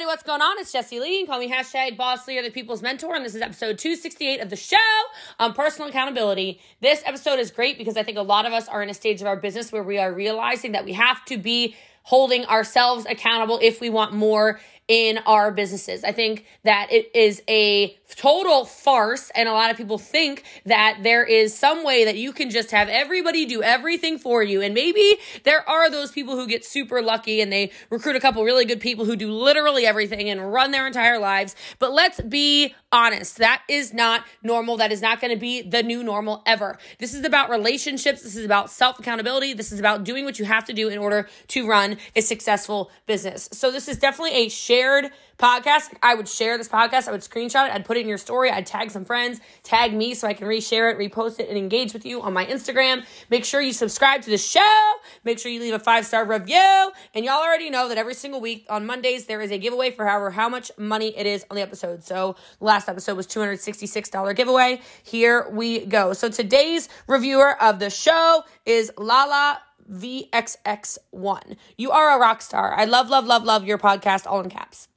everybody, what's going on? It's Jessie Lee. Call me hashtag boss leader, the people's mentor. And this is episode 268 of the show on personal accountability. This episode is great because I think a lot of us are in a stage of our business where we are realizing that we have to be holding ourselves accountable if we want more in our businesses. I think that it is a total farce, and a lot of people think that there is some way that you can just have everybody do everything for you. And maybe there are those people who get super lucky and they recruit a couple really good people who do literally everything and run their entire lives. But let's be honest, that is not normal. That is not going to be the new normal ever. This is about relationships. This is about self accountability. This is about doing what you have to do in order to run a successful business. So, this is definitely a shared podcast. I would share this podcast. I would screenshot it. I'd put it in your story. I'd tag some friends, tag me so I can reshare it, repost it, and engage with you on my Instagram. Make sure you subscribe to the show. Make sure you leave a five star review. And y'all already know that every single week on Mondays, there is a giveaway for however how much money it is on the episode. So last episode was $266 giveaway. Here we go. So today's reviewer of the show is Lala VXX1. You are a rock star. I love, love, love, love your podcast, all in caps.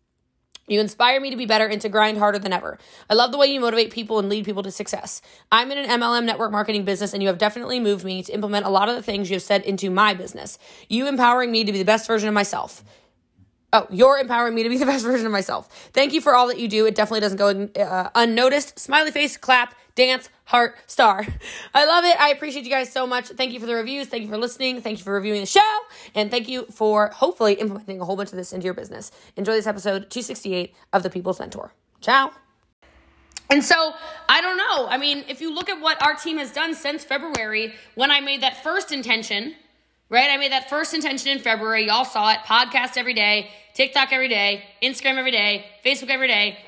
You inspire me to be better and to grind harder than ever. I love the way you motivate people and lead people to success. I'm in an MLM network marketing business, and you have definitely moved me to implement a lot of the things you have said into my business. You empowering me to be the best version of myself. Oh, you're empowering me to be the best version of myself. Thank you for all that you do. It definitely doesn't go uh, unnoticed. Smiley face, clap, dance, heart, star. I love it. I appreciate you guys so much. Thank you for the reviews. Thank you for listening. Thank you for reviewing the show. And thank you for hopefully implementing a whole bunch of this into your business. Enjoy this episode 268 of The People's Mentor. Ciao. And so, I don't know. I mean, if you look at what our team has done since February, when I made that first intention, right? I made that first intention in February. Y'all saw it. Podcast every day, TikTok every day, Instagram every day, Facebook every day,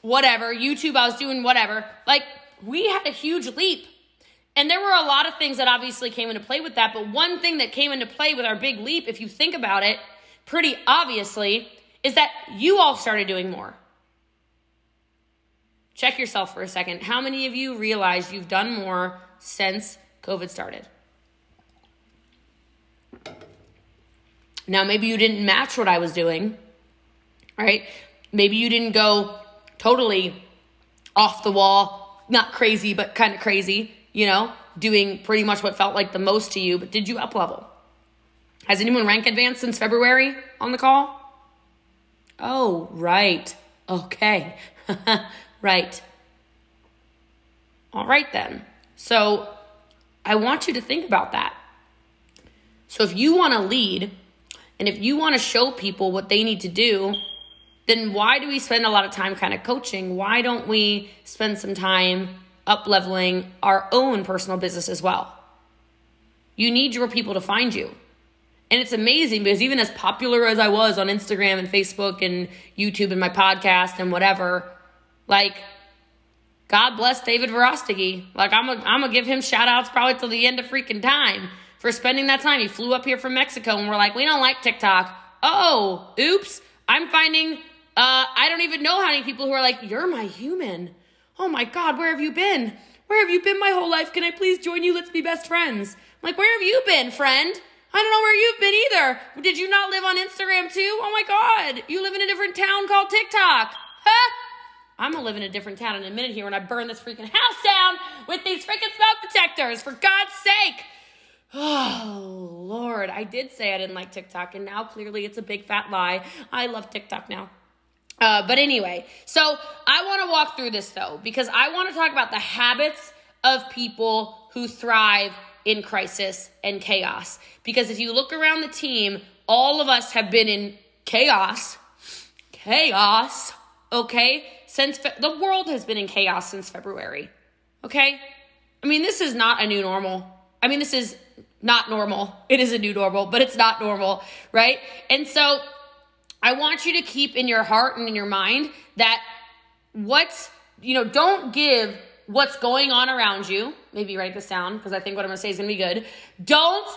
whatever, YouTube, I was doing whatever. Like, we had a huge leap. And there were a lot of things that obviously came into play with that. But one thing that came into play with our big leap, if you think about it, pretty obviously, is that you all started doing more. Check yourself for a second. How many of you realize you've done more since COVID started? Now, maybe you didn't match what I was doing, right? Maybe you didn't go totally off the wall, not crazy, but kind of crazy, you know, doing pretty much what felt like the most to you, but did you up level? Has anyone rank advanced since February on the call? Oh, right. Okay. right. All right, then. So I want you to think about that. So if you want to lead and if you want to show people what they need to do, then why do we spend a lot of time kind of coaching? Why don't we spend some time up leveling our own personal business as well? You need your people to find you. And it's amazing because even as popular as I was on Instagram and Facebook and YouTube and my podcast and whatever, like, God bless David Verostegui. Like, I'm going I'm to give him shout outs probably till the end of freaking time for spending that time. He flew up here from Mexico and we're like, we don't like TikTok. Oh, oops. I'm finding uh, I don't even know how many people who are like, You're my human. Oh my God, where have you been? Where have you been my whole life? Can I please join you? Let's be best friends. I'm like, where have you been, friend? I don't know where you've been either. Did you not live on Instagram too? Oh my God, you live in a different town called TikTok. Huh? I'm gonna live in a different town in a minute here when I burn this freaking house down with these freaking smoke detectors, for God's sake. Oh, Lord, I did say I didn't like TikTok, and now clearly it's a big fat lie. I love TikTok now. Uh, but anyway, so I want to walk through this though, because I want to talk about the habits of people who thrive in crisis and chaos. Because if you look around the team, all of us have been in chaos. Chaos, okay? Since fe- the world has been in chaos since February, okay? I mean, this is not a new normal. I mean, this is not normal. It is a new normal, but it's not normal, right? And so I want you to keep in your heart and in your mind that what's, you know, don't give what's going on around you. Maybe write this down because I think what I'm going to say is going to be good. Don't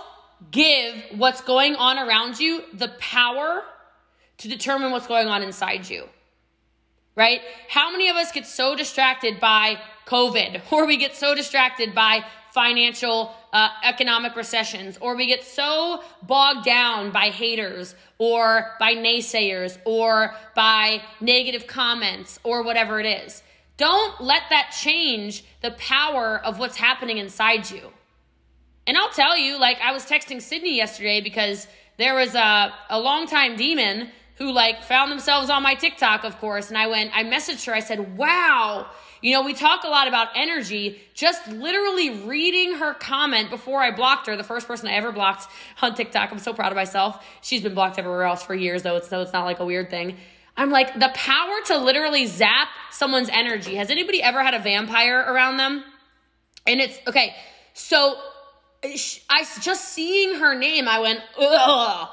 give what's going on around you the power to determine what's going on inside you. Right? How many of us get so distracted by COVID or we get so distracted by financial uh, economic recessions or we get so bogged down by haters or by naysayers or by negative comments or whatever it is. Don't let that change the power of what's happening inside you. And I'll tell you, like I was texting Sydney yesterday because there was a, a longtime demon who like found themselves on my TikTok, of course. And I went, I messaged her, I said, wow, you know, we talk a lot about energy. Just literally reading her comment before I blocked her, the first person I ever blocked on TikTok. I'm so proud of myself. She's been blocked everywhere else for years, though, it's, so it's not like a weird thing. I'm like, the power to literally zap someone's energy. Has anybody ever had a vampire around them? And it's okay. So I just seeing her name, I went, ugh,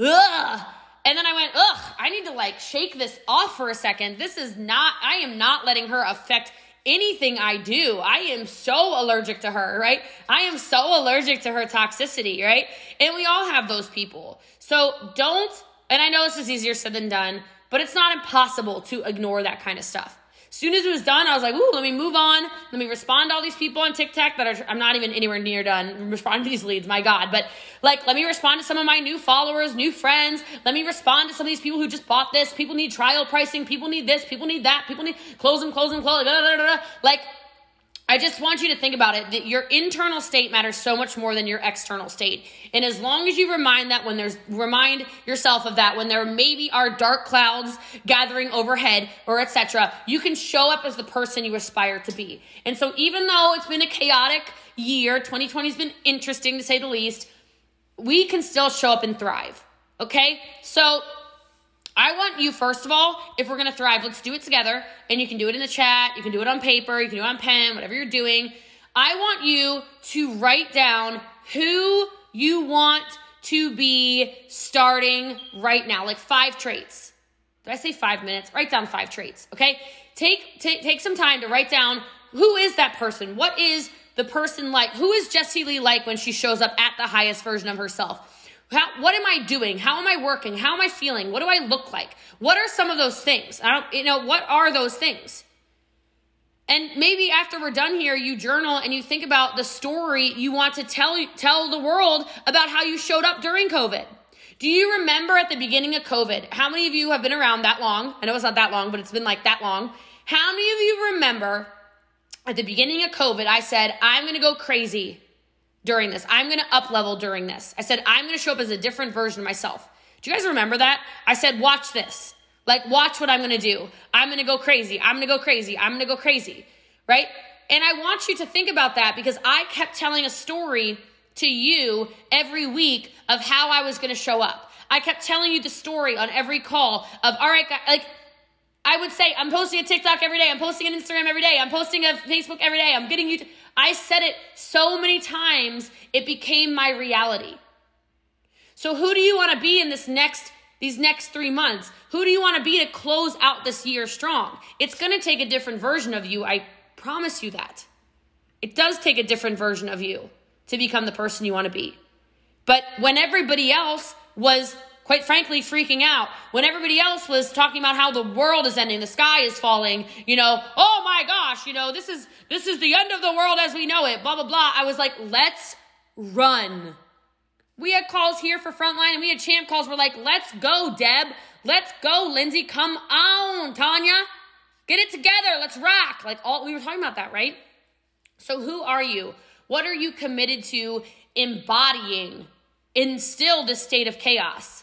ugh. And then I went, ugh, I need to like shake this off for a second. This is not, I am not letting her affect anything I do. I am so allergic to her, right? I am so allergic to her toxicity, right? And we all have those people. So don't, and I know this is easier said than done, but it's not impossible to ignore that kind of stuff soon as it was done, I was like, ooh, let me move on. Let me respond to all these people on TikTok that are, I'm not even anywhere near done responding to these leads, my God. But like, let me respond to some of my new followers, new friends. Let me respond to some of these people who just bought this. People need trial pricing. People need this. People need that. People need close them, close them, close. Like, I just want you to think about it that your internal state matters so much more than your external state. And as long as you remind that when there's remind yourself of that when there maybe are dark clouds gathering overhead or etc., you can show up as the person you aspire to be. And so even though it's been a chaotic year, 2020 has been interesting to say the least, we can still show up and thrive. Okay? So I want you, first of all, if we're gonna thrive, let's do it together. And you can do it in the chat, you can do it on paper, you can do it on pen, whatever you're doing. I want you to write down who you want to be starting right now, like five traits. Did I say five minutes? Write down five traits, okay? Take, take, take some time to write down who is that person? What is the person like? Who is Jessie Lee like when she shows up at the highest version of herself? How, what am I doing? How am I working? How am I feeling? What do I look like? What are some of those things? I don't, you know, what are those things? And maybe after we're done here, you journal and you think about the story you want to tell tell the world about how you showed up during COVID. Do you remember at the beginning of COVID? How many of you have been around that long? I know it's not that long, but it's been like that long. How many of you remember at the beginning of COVID, I said, I'm going to go crazy during this. I'm going to up level during this. I said, I'm going to show up as a different version of myself. Do you guys remember that? I said, watch this. Like, watch what I'm going to do. I'm going to go crazy. I'm going to go crazy. I'm going to go crazy. Right? And I want you to think about that because I kept telling a story to you every week of how I was going to show up. I kept telling you the story on every call of, all right, guys, like, I would say, I'm posting a TikTok every day. I'm posting an Instagram every day. I'm posting a Facebook every day. I'm getting you. I said it so many times, it became my reality. So who do you want to be in this next these next 3 months? Who do you want to be to close out this year strong? It's going to take a different version of you. I promise you that. It does take a different version of you to become the person you want to be. But when everybody else was quite frankly freaking out when everybody else was talking about how the world is ending the sky is falling you know oh my gosh you know this is this is the end of the world as we know it blah blah blah. I was like let's run. We had calls here for frontline and we had champ calls. We're like let's go deb. Let's go lindsay. Come on tanya. Get it together. Let's rock. Like all we were talking about that right? So who are you? What are you committed to embodying in still this state of chaos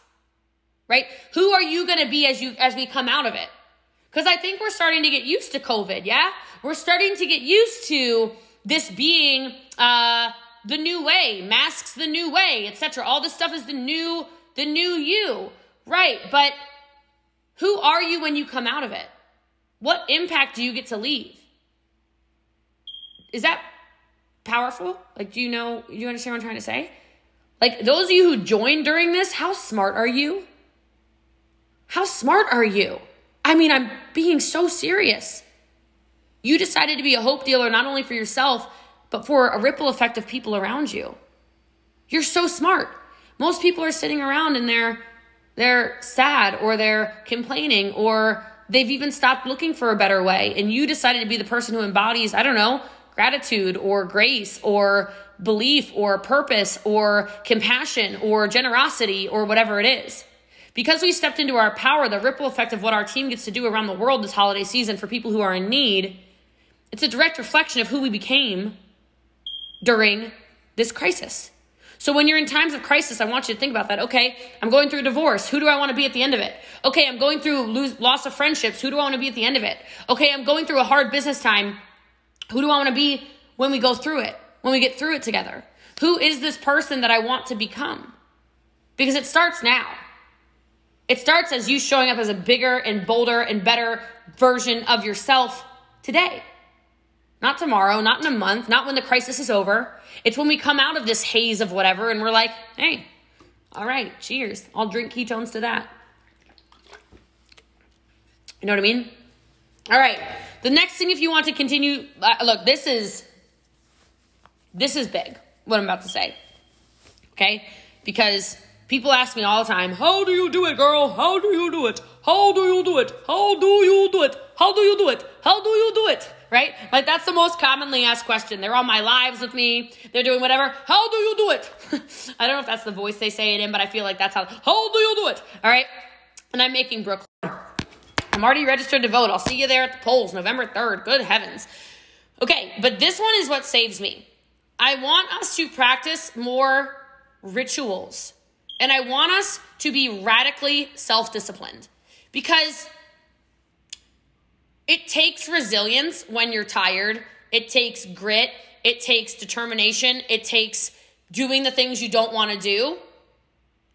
right? Who are you going to be as you as we come out of it? Cuz I think we're starting to get used to COVID, yeah? We're starting to get used to this being uh the new way, masks the new way, etc. All this stuff is the new the new you. Right, but who are you when you come out of it? What impact do you get to leave? Is that powerful? Like, do you know, do you understand what I'm trying to say? Like, those of you who joined during this, how smart are you? How smart are you? I mean, I'm being so serious. You decided to be a hope dealer not only for yourself, but for a ripple effect of people around you. You're so smart. Most people are sitting around and they're they're sad or they're complaining or they've even stopped looking for a better way. And you decided to be the person who embodies, I don't know, gratitude or grace or belief or purpose or compassion or generosity or whatever it is. Because we stepped into our power, the ripple effect of what our team gets to do around the world this holiday season for people who are in need, it's a direct reflection of who we became during this crisis. So when you're in times of crisis, I want you to think about that. Okay, I'm going through a divorce. Who do I want to be at the end of it? Okay, I'm going through lose, loss of friendships. Who do I want to be at the end of it? Okay, I'm going through a hard business time. Who do I want to be when we go through it? When we get through it together? Who is this person that I want to become? Because it starts now. It starts as you showing up as a bigger and bolder and better version of yourself today. Not tomorrow, not in a month, not when the crisis is over. It's when we come out of this haze of whatever and we're like, hey, all right, cheers. I'll drink ketones to that. You know what I mean? All right. The next thing, if you want to continue, uh, look, this is this is big. What I'm about to say, okay? Because people ask me all the time, "How do you do it, girl? How do you do it? How do you do it? How do you do it? How do you do it? How do you do it?" right? Like that's the most commonly asked question. They're on my lives with me. They're doing whatever. How do you do it? I don't know if that's the voice they say it in, but I feel like that's how. How do you do it? All right. And I'm making Brooklyn. I'm already registered to vote. I'll see you there at the polls November 3rd. Good heavens. Okay, but this one is what saves me. I want us to practice more rituals. And I want us to be radically self disciplined because it takes resilience when you're tired. It takes grit. It takes determination. It takes doing the things you don't want to do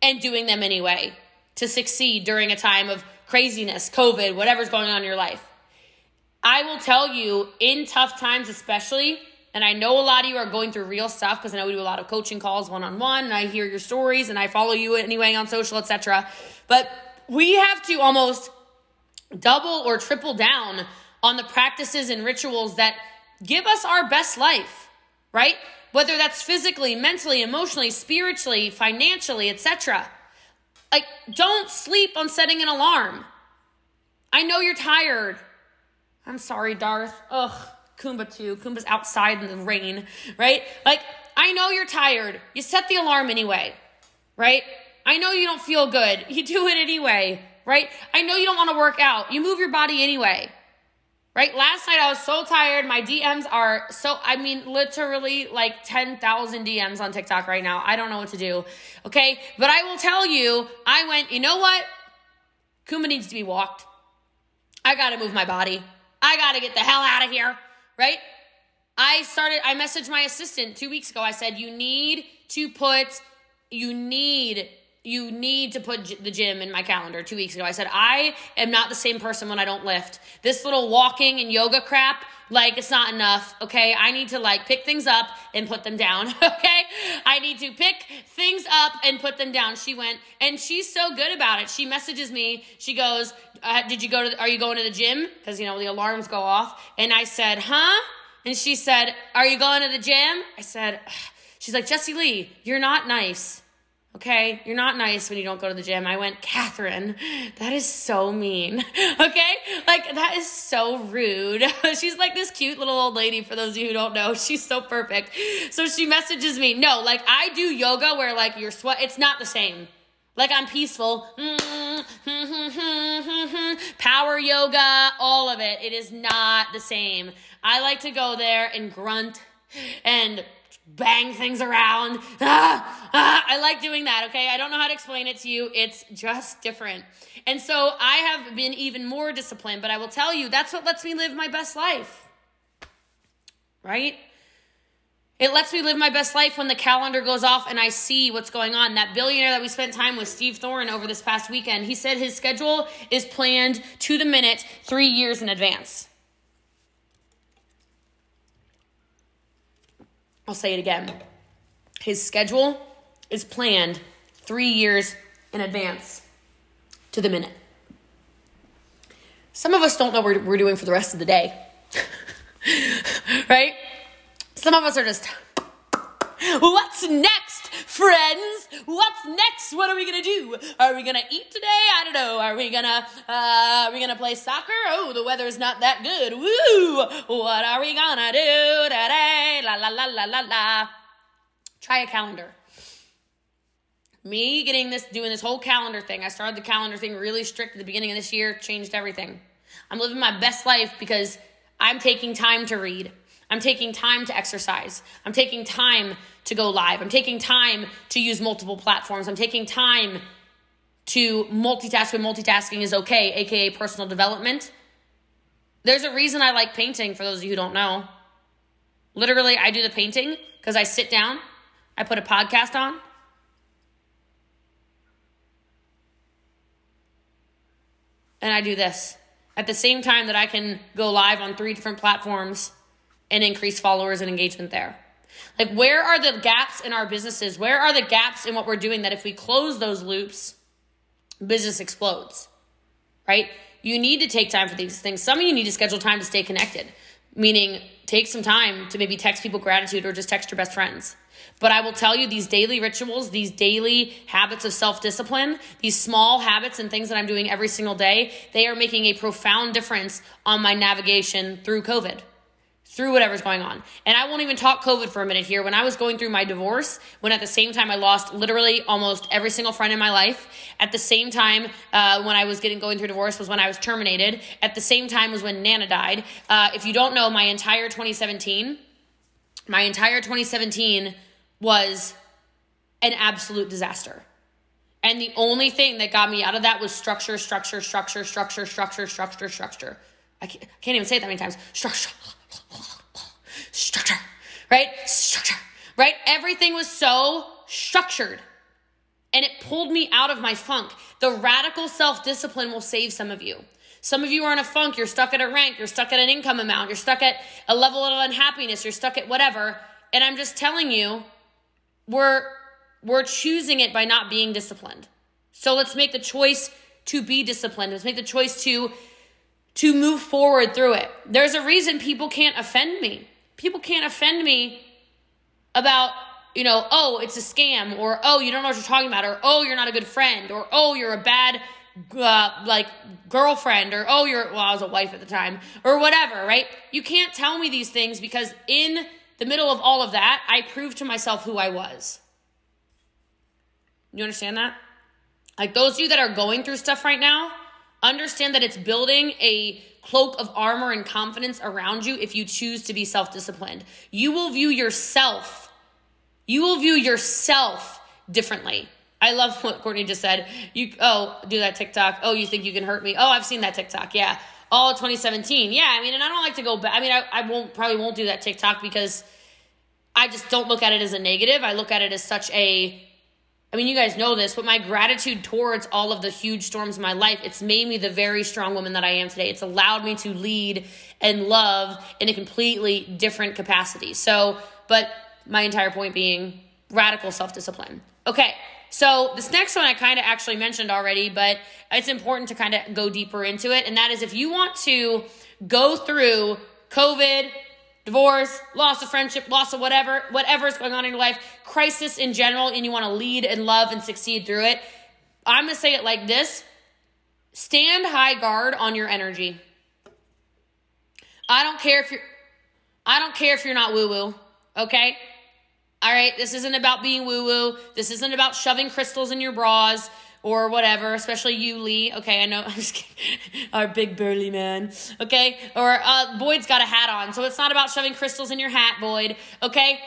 and doing them anyway to succeed during a time of craziness, COVID, whatever's going on in your life. I will tell you, in tough times, especially, and I know a lot of you are going through real stuff because I know we do a lot of coaching calls one on one, and I hear your stories and I follow you anyway on social, etc. But we have to almost double or triple down on the practices and rituals that give us our best life, right? Whether that's physically, mentally, emotionally, spiritually, financially, etc. Like, don't sleep on setting an alarm. I know you're tired. I'm sorry, Darth. Ugh, Kumba too. Kumba's outside in the rain, right? Like, I know you're tired. You set the alarm anyway, right? I know you don't feel good. You do it anyway right? I know you don't want to work out. You move your body anyway. Right? Last night I was so tired. My DMs are so, I mean, literally like 10,000 DMs on TikTok right now. I don't know what to do. Okay? But I will tell you, I went, you know what? Kuma needs to be walked. I got to move my body. I got to get the hell out of here. Right? I started, I messaged my assistant two weeks ago. I said, you need to put, you need you need to put the gym in my calendar two weeks ago. I said, I am not the same person when I don't lift. This little walking and yoga crap, like, it's not enough, okay? I need to, like, pick things up and put them down, okay? I need to pick things up and put them down. She went, and she's so good about it. She messages me. She goes, uh, Did you go to, are you going to the gym? Because, you know, the alarms go off. And I said, Huh? And she said, Are you going to the gym? I said, She's like, Jessie Lee, you're not nice. Okay, you're not nice when you don't go to the gym. I went, Catherine, that is so mean. Okay, like that is so rude. She's like this cute little old lady, for those of you who don't know. She's so perfect. So she messages me, no, like I do yoga where like you're sweat, it's not the same. Like I'm peaceful. Power yoga, all of it. It is not the same. I like to go there and grunt and bang things around. Ah, ah, I like doing that, okay? I don't know how to explain it to you. It's just different. And so I have been even more disciplined, but I will tell you that's what lets me live my best life. Right? It lets me live my best life when the calendar goes off and I see what's going on. That billionaire that we spent time with, Steve Thorne, over this past weekend, he said his schedule is planned to the minute three years in advance. I'll say it again. His schedule is planned three years in advance to the minute. Some of us don't know what we're doing for the rest of the day. right? Some of us are just, what's next friends. What's next? What are we gonna do? Are we gonna eat today? I don't know. Are we gonna uh, are we gonna play soccer? Oh, the weather's not that good. Woo! What are we gonna do today? La la la la la la. Try a calendar. Me getting this, doing this whole calendar thing. I started the calendar thing really strict at the beginning of this year, changed everything. I'm living my best life because I'm taking time to read. I'm taking time to exercise. I'm taking time to go live. I'm taking time to use multiple platforms. I'm taking time to multitask when multitasking is okay, aka personal development. There's a reason I like painting, for those of you who don't know. Literally, I do the painting because I sit down, I put a podcast on, and I do this at the same time that I can go live on three different platforms and increase followers and engagement there. Like, where are the gaps in our businesses? Where are the gaps in what we're doing that if we close those loops, business explodes, right? You need to take time for these things. Some of you need to schedule time to stay connected, meaning take some time to maybe text people gratitude or just text your best friends. But I will tell you, these daily rituals, these daily habits of self discipline, these small habits and things that I'm doing every single day, they are making a profound difference on my navigation through COVID through whatever's going on. And I won't even talk COVID for a minute here. When I was going through my divorce, when at the same time I lost literally almost every single friend in my life, at the same time uh, when I was getting going through divorce was when I was terminated. At the same time was when Nana died. Uh, if you don't know, my entire 2017, my entire 2017 was an absolute disaster. And the only thing that got me out of that was structure, structure, structure, structure, structure, structure, structure. I can't, I can't even say it that many times. Structure, structure, right? Structure, right? Everything was so structured. And it pulled me out of my funk. The radical self discipline will save some of you. Some of you are in a funk. You're stuck at a rank. You're stuck at an income amount. You're stuck at a level of unhappiness. You're stuck at whatever. And I'm just telling you, we're we're choosing it by not being disciplined. So let's make the choice to be disciplined. Let's make the choice to to move forward through it. There's a reason people can't offend me. People can't offend me about, you know, oh, it's a scam, or oh, you don't know what you're talking about, or oh, you're not a good friend, or oh, you're a bad, uh, like, girlfriend, or oh, you're, well, I was a wife at the time, or whatever, right? You can't tell me these things because in the middle of all of that, I proved to myself who I was. You understand that? Like, those of you that are going through stuff right now, Understand that it's building a cloak of armor and confidence around you if you choose to be self disciplined. You will view yourself, you will view yourself differently. I love what Courtney just said. You oh, do that TikTok. Oh, you think you can hurt me? Oh, I've seen that TikTok. Yeah. All 2017. Yeah, I mean, and I don't like to go back. I mean, I, I won't probably won't do that TikTok because I just don't look at it as a negative. I look at it as such a I mean, you guys know this, but my gratitude towards all of the huge storms in my life, it's made me the very strong woman that I am today. It's allowed me to lead and love in a completely different capacity. So, but my entire point being radical self discipline. Okay, so this next one I kind of actually mentioned already, but it's important to kind of go deeper into it. And that is if you want to go through COVID, divorce, loss of friendship, loss of whatever, whatever is going on in your life, crisis in general, and you want to lead and love and succeed through it, I'm going to say it like this stand high guard on your energy. I don't care if you're I don't care if you're not woo woo, okay? All right, this isn't about being woo woo. This isn't about shoving crystals in your bras or whatever, especially you, Lee. Okay, I know, I'm just kidding. Our big burly man. Okay, or uh, Boyd's got a hat on, so it's not about shoving crystals in your hat, Boyd. Okay,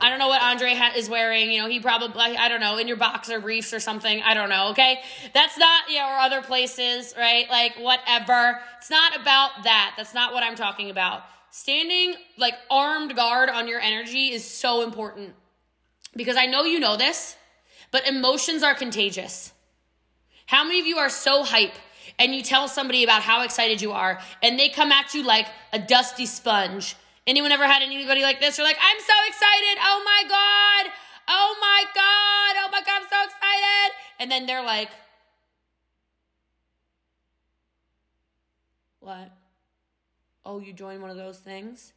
I don't know what Andre hat is wearing. You know, he probably, I don't know, in your boxer briefs or something. I don't know, okay? That's not, yeah, or other places, right? Like, whatever. It's not about that. That's not what I'm talking about. Standing, like, armed guard on your energy is so important. Because I know you know this, but emotions are contagious. How many of you are so hype and you tell somebody about how excited you are and they come at you like a dusty sponge? Anyone ever had anybody like this? You're like, I'm so excited. Oh my God. Oh my God. Oh my God. I'm so excited. And then they're like, What? Oh, you joined one of those things?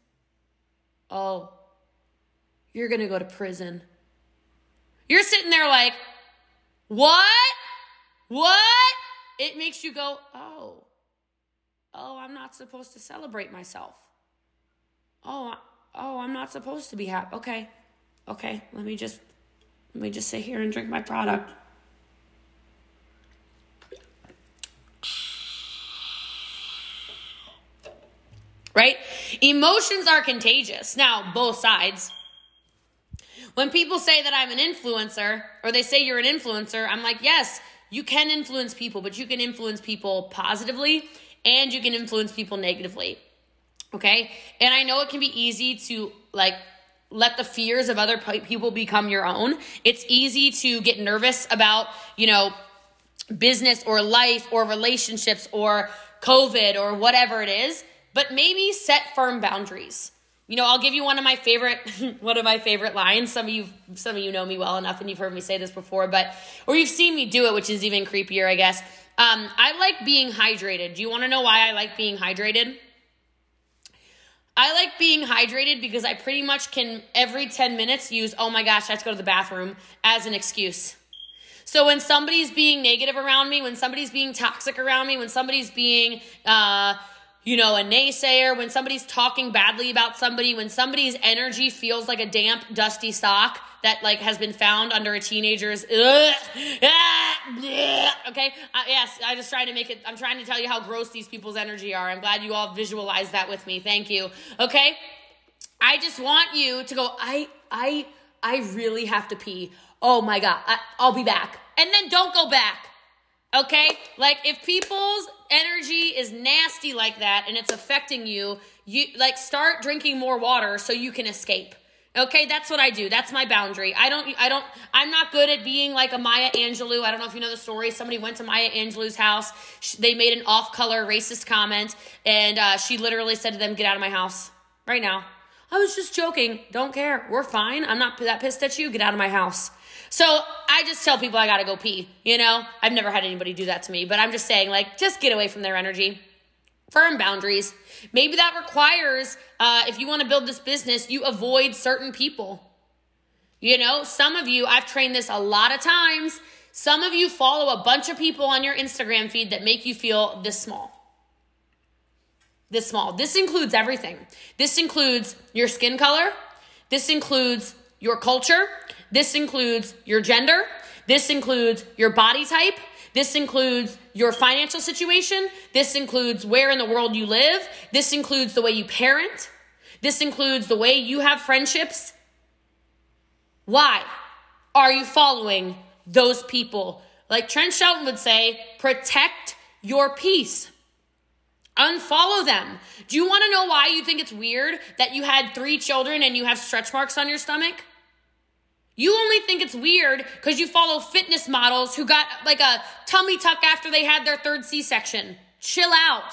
Oh, you're going to go to prison. You're sitting there like, what? What? It makes you go, oh, oh, I'm not supposed to celebrate myself. Oh, oh, I'm not supposed to be happy. Okay, okay, let me just, let me just sit here and drink my product. Right? Emotions are contagious. Now, both sides. When people say that I'm an influencer or they say you're an influencer, I'm like, yes, you can influence people, but you can influence people positively and you can influence people negatively. Okay? And I know it can be easy to like let the fears of other people become your own. It's easy to get nervous about, you know, business or life or relationships or COVID or whatever it is, but maybe set firm boundaries. You know, I'll give you one of my favorite one of my favorite lines. Some of you some of you know me well enough and you've heard me say this before, but or you've seen me do it, which is even creepier, I guess. Um, I like being hydrated. Do you want to know why I like being hydrated? I like being hydrated because I pretty much can every 10 minutes use, oh my gosh, I have to go to the bathroom as an excuse. So when somebody's being negative around me, when somebody's being toxic around me, when somebody's being uh, you know, a naysayer, when somebody's talking badly about somebody, when somebody's energy feels like a damp, dusty sock that like has been found under a teenager's, ugh, ah, okay? Uh, yes, I just trying to make it, I'm trying to tell you how gross these people's energy are. I'm glad you all visualize that with me. Thank you. Okay? I just want you to go, I, I, I really have to pee. Oh my God, I, I'll be back. And then don't go back. Okay? Like if people's energy is nasty like that and it's affecting you, you like start drinking more water so you can escape. Okay, that's what I do. That's my boundary. I don't, I don't, I'm not good at being like a Maya Angelou. I don't know if you know the story. Somebody went to Maya Angelou's house. They made an off color racist comment, and uh, she literally said to them, Get out of my house right now. I was just joking. Don't care. We're fine. I'm not that pissed at you. Get out of my house. So I just tell people I gotta go pee, you know? I've never had anybody do that to me, but I'm just saying, like, just get away from their energy. Firm boundaries. Maybe that requires, uh, if you wanna build this business, you avoid certain people. You know, some of you, I've trained this a lot of times. Some of you follow a bunch of people on your Instagram feed that make you feel this small. This small. This includes everything. This includes your skin color. This includes your culture. This includes your gender. This includes your body type. This includes your financial situation. This includes where in the world you live. This includes the way you parent. This includes the way you have friendships. Why are you following those people? Like Trent Shelton would say, protect your peace. Unfollow them. Do you want to know why you think it's weird that you had three children and you have stretch marks on your stomach? You only think it's weird because you follow fitness models who got like a tummy tuck after they had their third C section. Chill out.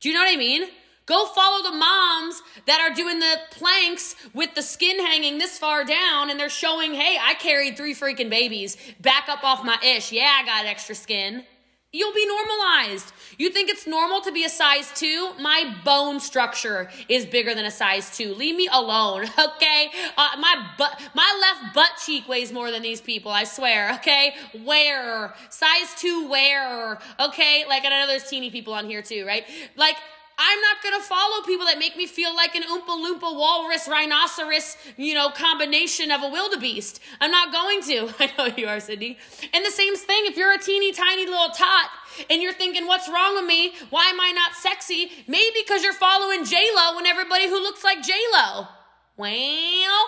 Do you know what I mean? Go follow the moms that are doing the planks with the skin hanging this far down and they're showing, hey, I carried three freaking babies. Back up off my ish. Yeah, I got extra skin. You'll be normalized. You think it's normal to be a size two? My bone structure is bigger than a size two. Leave me alone, okay? Uh, my butt, my left butt cheek weighs more than these people. I swear, okay? Where size two wearer, okay? Like I know there's teeny people on here too, right? Like I'm not gonna follow people that make me feel like an Oompa Loompa walrus rhinoceros, you know, combination of a wildebeest. I'm not going to. I know you are, Sydney. And the same thing, if you're a teeny tiny little tot and you're thinking, what's wrong with me? Why am I not sexy? Maybe because you're following J-Lo and everybody who looks like J-Lo. Well,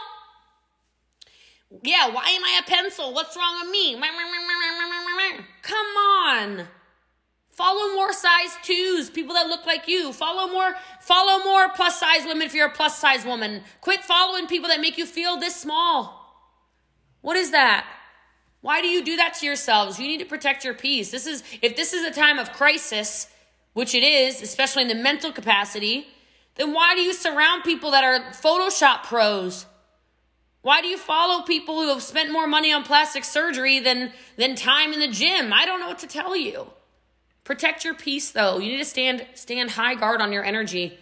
yeah, why am I a pencil? What's wrong with me? Come on. Follow more size twos, people that look like you. Follow more, follow more plus size women if you're a plus size woman. Quit following people that make you feel this small. What is that? Why do you do that to yourselves? You need to protect your peace. This is if this is a time of crisis, which it is, especially in the mental capacity, then why do you surround people that are Photoshop pros? Why do you follow people who have spent more money on plastic surgery than than time in the gym? I don't know what to tell you. Protect your peace though. You need to stand stand high guard on your energy.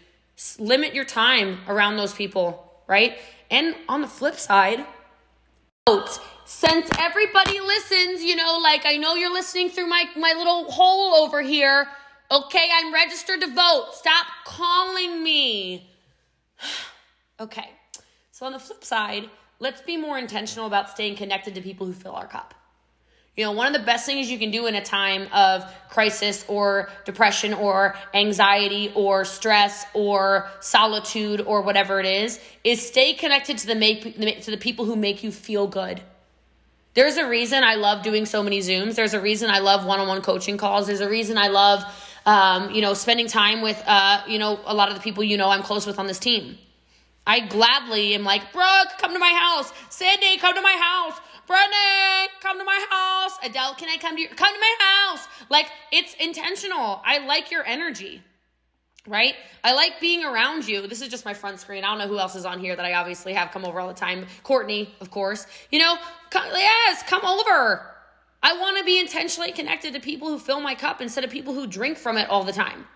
Limit your time around those people, right? And on the flip side, since everybody listens, you know, like I know you're listening through my, my little hole over here. Okay, I'm registered to vote. Stop calling me. okay, so on the flip side, let's be more intentional about staying connected to people who fill our cup. You know, one of the best things you can do in a time of crisis or depression or anxiety or stress or solitude or whatever it is is stay connected to the make to the people who make you feel good. There's a reason I love doing so many Zooms. There's a reason I love one-on-one coaching calls. There's a reason I love um, you know, spending time with uh, you know, a lot of the people you know I'm close with on this team. I gladly am like, Brooke, come to my house. Sydney, come to my house. Brennan, come to my house. Adele, can I come to your come to my house? Like it's intentional. I like your energy. Right? I like being around you. This is just my front screen. I don't know who else is on here that I obviously have come over all the time. Courtney, of course. You know, come, yes, come over. I want to be intentionally connected to people who fill my cup instead of people who drink from it all the time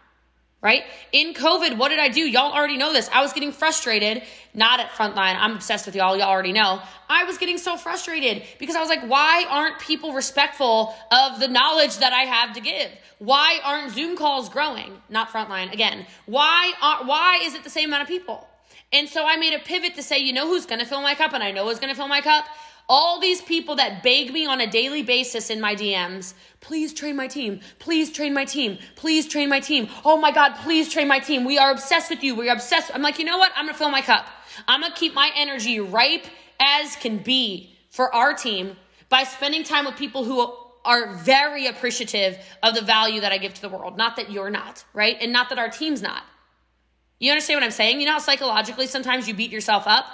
right? In COVID, what did I do? Y'all already know this. I was getting frustrated, not at Frontline. I'm obsessed with y'all. Y'all already know. I was getting so frustrated because I was like, why aren't people respectful of the knowledge that I have to give? Why aren't Zoom calls growing? Not Frontline again. Why are, why is it the same amount of people? And so I made a pivot to say, you know who's going to fill my cup and I know who's going to fill my cup? All these people that beg me on a daily basis in my DMs, please train my team. Please train my team. Please train my team. Oh my God, please train my team. We are obsessed with you. We are obsessed. I'm like, you know what? I'm going to fill my cup. I'm going to keep my energy ripe as can be for our team by spending time with people who are very appreciative of the value that I give to the world. Not that you're not, right? And not that our team's not. You understand what I'm saying? You know how psychologically sometimes you beat yourself up?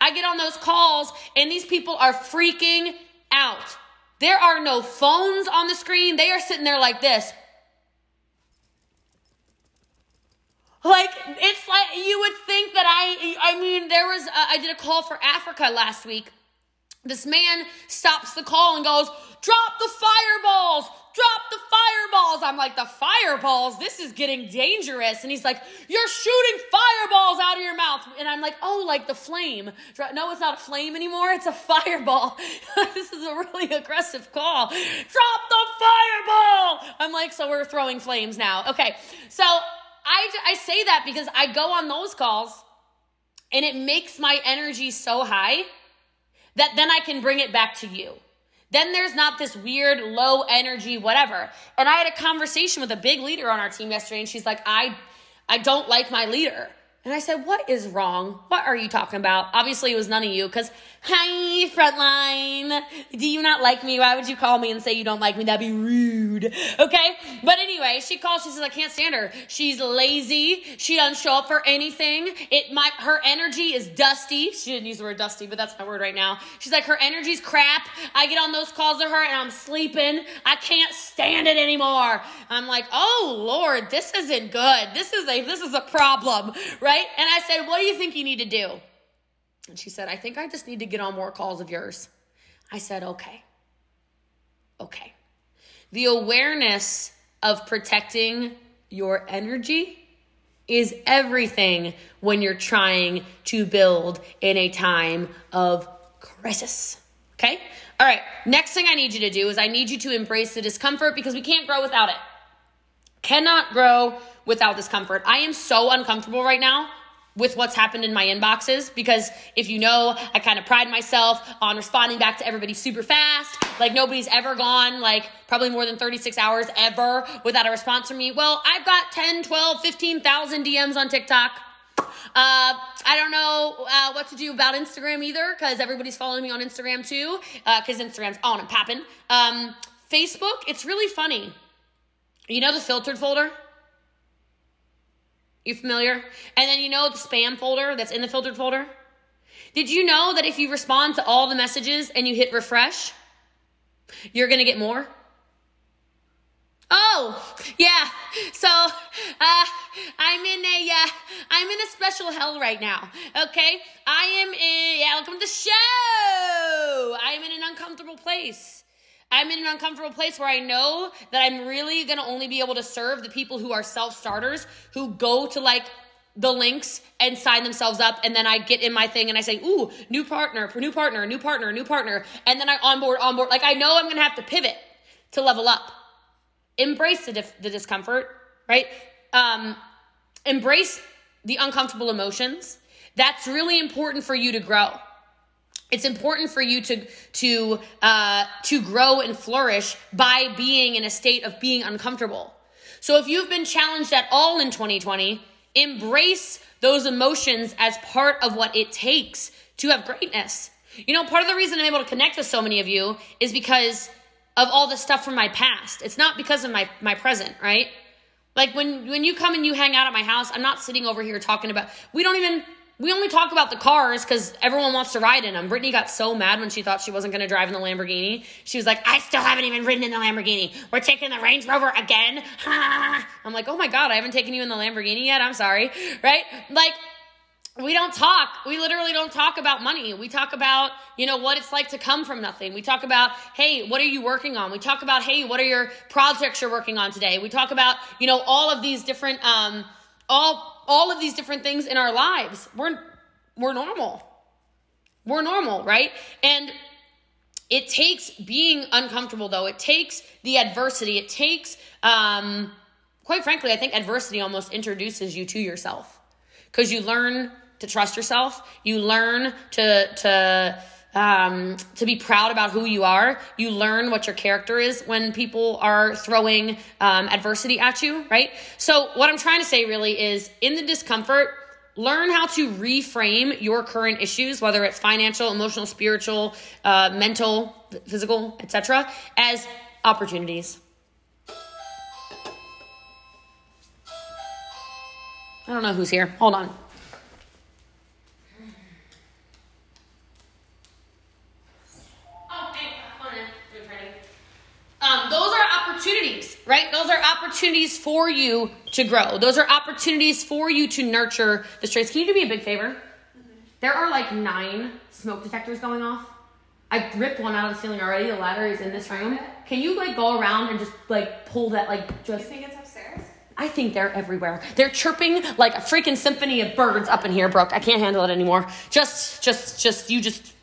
I get on those calls and these people are freaking out. There are no phones on the screen. They are sitting there like this. Like it's like you would think that I I mean there was a, I did a call for Africa last week. This man stops the call and goes, "Drop the fireballs drop the fireballs. I'm like, the fireballs? This is getting dangerous. And he's like, you're shooting fireballs out of your mouth. And I'm like, oh, like the flame. No, it's not a flame anymore. It's a fireball. this is a really aggressive call. Drop the fireball. I'm like, so we're throwing flames now. Okay. So I, I say that because I go on those calls and it makes my energy so high that then I can bring it back to you. Then there's not this weird low energy whatever. And I had a conversation with a big leader on our team yesterday and she's like, "I I don't like my leader." And I said, What is wrong? What are you talking about? Obviously, it was none of you because, hi, frontline. Do you not like me? Why would you call me and say you don't like me? That'd be rude. Okay? But anyway, she calls. She says, I can't stand her. She's lazy. She doesn't show up for anything. It my Her energy is dusty. She didn't use the word dusty, but that's my word right now. She's like, Her energy's crap. I get on those calls to her and I'm sleeping. I can't stand it anymore. I'm like, Oh, Lord, this isn't good. This is a, this is a problem, right? And I said, What do you think you need to do? And she said, I think I just need to get on more calls of yours. I said, Okay. Okay. The awareness of protecting your energy is everything when you're trying to build in a time of crisis. Okay? All right. Next thing I need you to do is I need you to embrace the discomfort because we can't grow without it. Cannot grow without discomfort. I am so uncomfortable right now with what's happened in my inboxes because if you know, I kind of pride myself on responding back to everybody super fast. Like nobody's ever gone like probably more than 36 hours ever without a response from me. Well, I've got 10, 12, 15,000 DMs on TikTok. Uh, I don't know uh, what to do about Instagram either because everybody's following me on Instagram too because uh, Instagram's on and popping. Um, Facebook, it's really funny. You know the filtered folder? You familiar? And then you know the spam folder that's in the filtered folder? Did you know that if you respond to all the messages and you hit refresh, you're going to get more? Oh, yeah. So, uh, I'm in a, uh, I'm in a special hell right now. Okay. I am in, yeah, welcome to the show. I'm in an uncomfortable place. I'm in an uncomfortable place where I know that I'm really to only be able to serve the people who are self starters, who go to like the links and sign themselves up and then I get in my thing and I say, ooh, new partner, new partner, new partner, new partner. And then I onboard, onboard. Like I know I'm to have to pivot to level up. Embrace the, dif- the discomfort, right? Um, embrace the uncomfortable emotions. That's really important for you to grow. It's important for you to to uh, to grow and flourish by being in a state of being uncomfortable. So if you've been challenged at all in 2020, embrace those emotions as part of what it takes to have greatness. You know, part of the reason I'm able to connect with so many of you is because of all the stuff from my past. It's not because of my my present, right? Like when when you come and you hang out at my house, I'm not sitting over here talking about we don't even we only talk about the cars because everyone wants to ride in them. Brittany got so mad when she thought she wasn't going to drive in the Lamborghini. She was like, I still haven't even ridden in the Lamborghini. We're taking the Range Rover again. I'm like, oh my God, I haven't taken you in the Lamborghini yet. I'm sorry. Right? Like, we don't talk. We literally don't talk about money. We talk about, you know, what it's like to come from nothing. We talk about, hey, what are you working on? We talk about, hey, what are your projects you're working on today? We talk about, you know, all of these different, um, all all of these different things in our lives. We're we're normal. We're normal, right? And it takes being uncomfortable though. It takes the adversity. It takes um quite frankly, I think adversity almost introduces you to yourself. Cuz you learn to trust yourself. You learn to to um, to be proud about who you are. You learn what your character is when people are throwing um, adversity at you, right? So, what I'm trying to say really is in the discomfort, learn how to reframe your current issues, whether it's financial, emotional, spiritual, uh, mental, physical, etc., as opportunities. I don't know who's here. Hold on. Um, those are opportunities, right? Those are opportunities for you to grow. Those are opportunities for you to nurture the strengths. Can you do me a big favor? Mm-hmm. There are like nine smoke detectors going off. I ripped one out of the ceiling already. The ladder is in this room. Can you like go around and just like pull that like just? You think it's upstairs? I think they're everywhere. They're chirping like a freaking symphony of birds up in here, Brooke. I can't handle it anymore. Just, just, just you just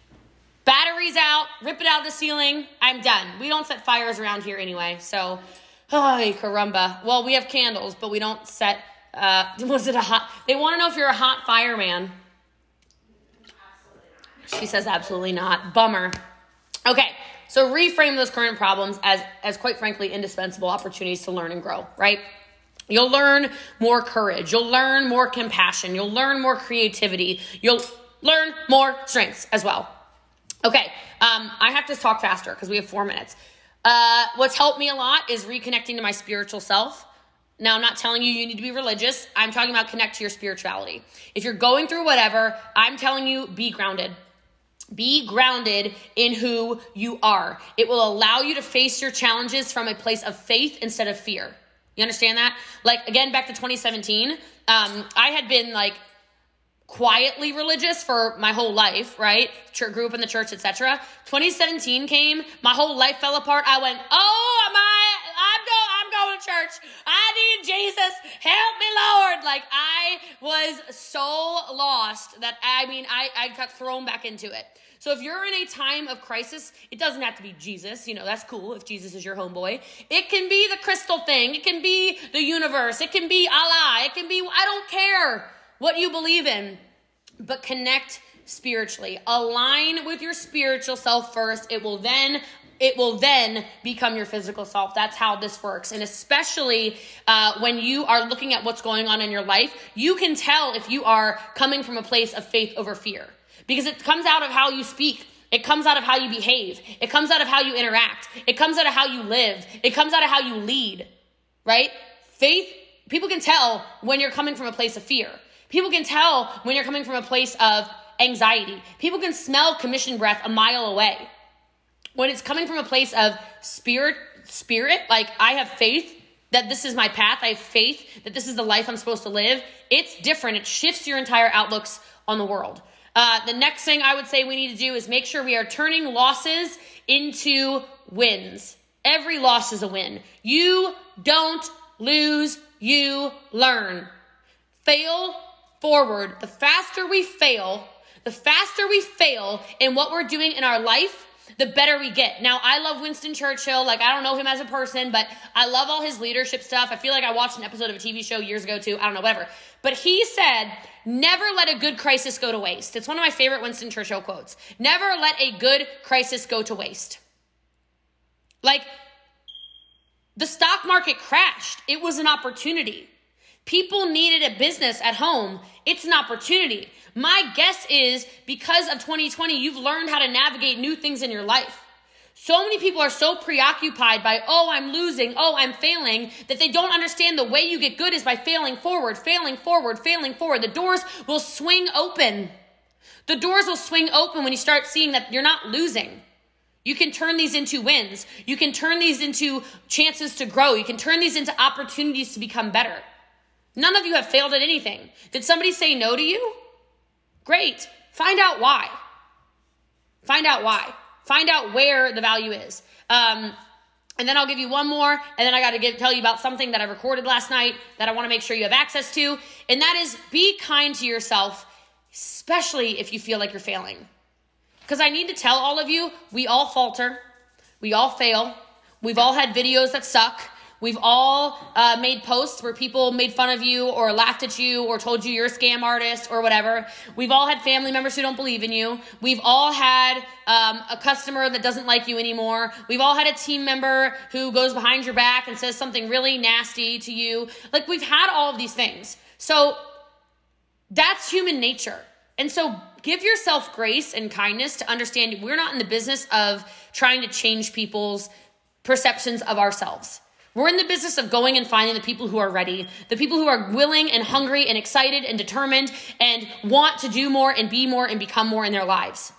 Batteries out, rip it out of the ceiling. I'm done. We don't set fires around here anyway. So, oh, caramba. Well, we have candles, but we don't set. Uh, was it a hot? They want to know if you're a hot fireman. She says absolutely not. Bummer. Okay, so reframe those current problems as, as quite frankly, indispensable opportunities to learn and grow, right? You'll learn more courage. You'll learn more compassion. You'll learn more creativity. You'll learn more strengths as well. Okay, um, I have to talk faster because we have four minutes. Uh, what's helped me a lot is reconnecting to my spiritual self. Now, I'm not telling you you need to be religious. I'm talking about connect to your spirituality. If you're going through whatever, I'm telling you be grounded. Be grounded in who you are. It will allow you to face your challenges from a place of faith instead of fear. You understand that? Like, again, back to 2017, um, I had been like quietly religious for my whole life, right? Church, grew up in the church, etc. 2017 came, my whole life fell apart. I went, "Oh, I I'm going I'm going to church. I need Jesus. Help me, Lord." Like I was so lost that I mean, I I got thrown back into it. So if you're in a time of crisis, it doesn't have to be Jesus. You know, that's cool if Jesus is your homeboy. It can be the crystal thing. It can be the universe. It can be Allah. It can be I don't care what you believe in, but connect spiritually. Align with your spiritual self first. It will then it will then become your physical self. That's how this works. And especially uh, when you are looking at what's going on in your life, you can tell if you are coming from a place of faith over fear because it comes out of how you speak. It comes out of how you behave. It comes out of how you interact. It comes out of how you live. It comes out of how you lead, right? Faith, people can tell when you're coming from a place of fear. People can tell when you're coming from a place of anxiety. People can smell commission breath a mile away. When it's coming from a place of spirit, spirit, like I have faith that this is my path, I have faith that this is the life I'm supposed to live, it's different. It shifts your entire outlooks on the world. Uh, the next thing I would say we need to do is make sure we are turning losses into wins. Every loss is a win. You don't lose, you learn. Fail forward, the faster we fail, the faster we fail in what we're doing in our life, the better we get. Now, I love Winston Churchill. Like, I don't know him as a person, but I love all his leadership stuff. I feel like I watched an episode of a TV show years ago, too. I don't know, whatever. But he said, never let a good crisis go to waste. It's one of my favorite Winston Churchill quotes. Never let a good crisis go to waste. Like, the stock market crashed. It was an opportunity. People needed a business at home. It's an opportunity. My guess is because of 2020, you've learned how to navigate new things in your life. So many people are so preoccupied by, oh, I'm losing, oh, I'm failing, that they don't understand the way you get good is by failing forward, failing forward, failing forward. The doors will swing open. The doors will swing open when you start seeing that you're not losing. You can turn these into wins. You can turn these into chances to grow. You can turn these into opportunities to become better. None of you have failed at anything. Did somebody say no to you? Great. Find out why. Find out why. Find out where the value is. Um, and then I'll give you one more, and then I got to tell you about something that I recorded last night that I want to make sure you have access to, and that is be kind to yourself, especially if you feel like you're failing. Because I need to tell all of you, we all falter, we all fail, we've all had videos that suck. We've all uh, made posts where people made fun of you or laughed at you or told you you're a scam artist or whatever. We've all had family members who don't believe in you. We've all had um, a customer that doesn't like you anymore. We've all had a team member who goes behind your back and says something really nasty to you. Like, we've had all of these things. So, that's human nature. And so, give yourself grace and kindness to understand we're not in the business of trying to change people's perceptions of ourselves. We're in the business of going and finding the people who are ready, the people who are willing and hungry and excited and determined and want to do more and be more and become more in their lives.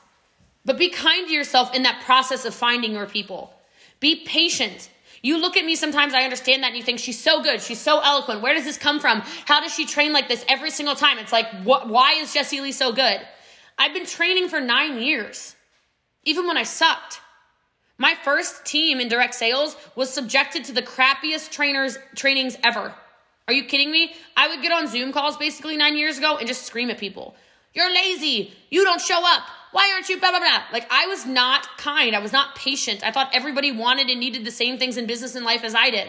But be kind to yourself in that process of finding your people. Be patient. You look at me sometimes, I understand that, and you think, she's so good. She's so eloquent. Where does this come from? How does she train like this every single time? It's like, wh- why is Jessie Lee so good? I've been training for nine years, even when I sucked. My first team in direct sales was subjected to the crappiest trainers trainings ever. Are you kidding me? I would get on Zoom calls basically 9 years ago and just scream at people. You're lazy. You don't show up. Why aren't you blah blah blah? Like I was not kind. I was not patient. I thought everybody wanted and needed the same things in business and life as I did.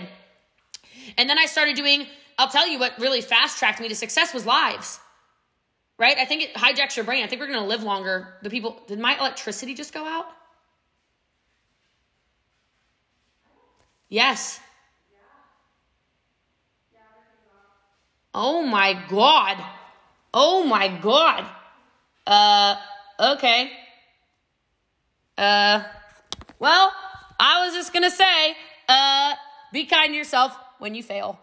And then I started doing I'll tell you what really fast tracked me to success was lives. Right? I think it hijacks your brain. I think we're going to live longer. The people did my electricity just go out? Yes. Oh my god. Oh my god. Uh, okay. Uh, well, I was just gonna say, uh, be kind to yourself when you fail.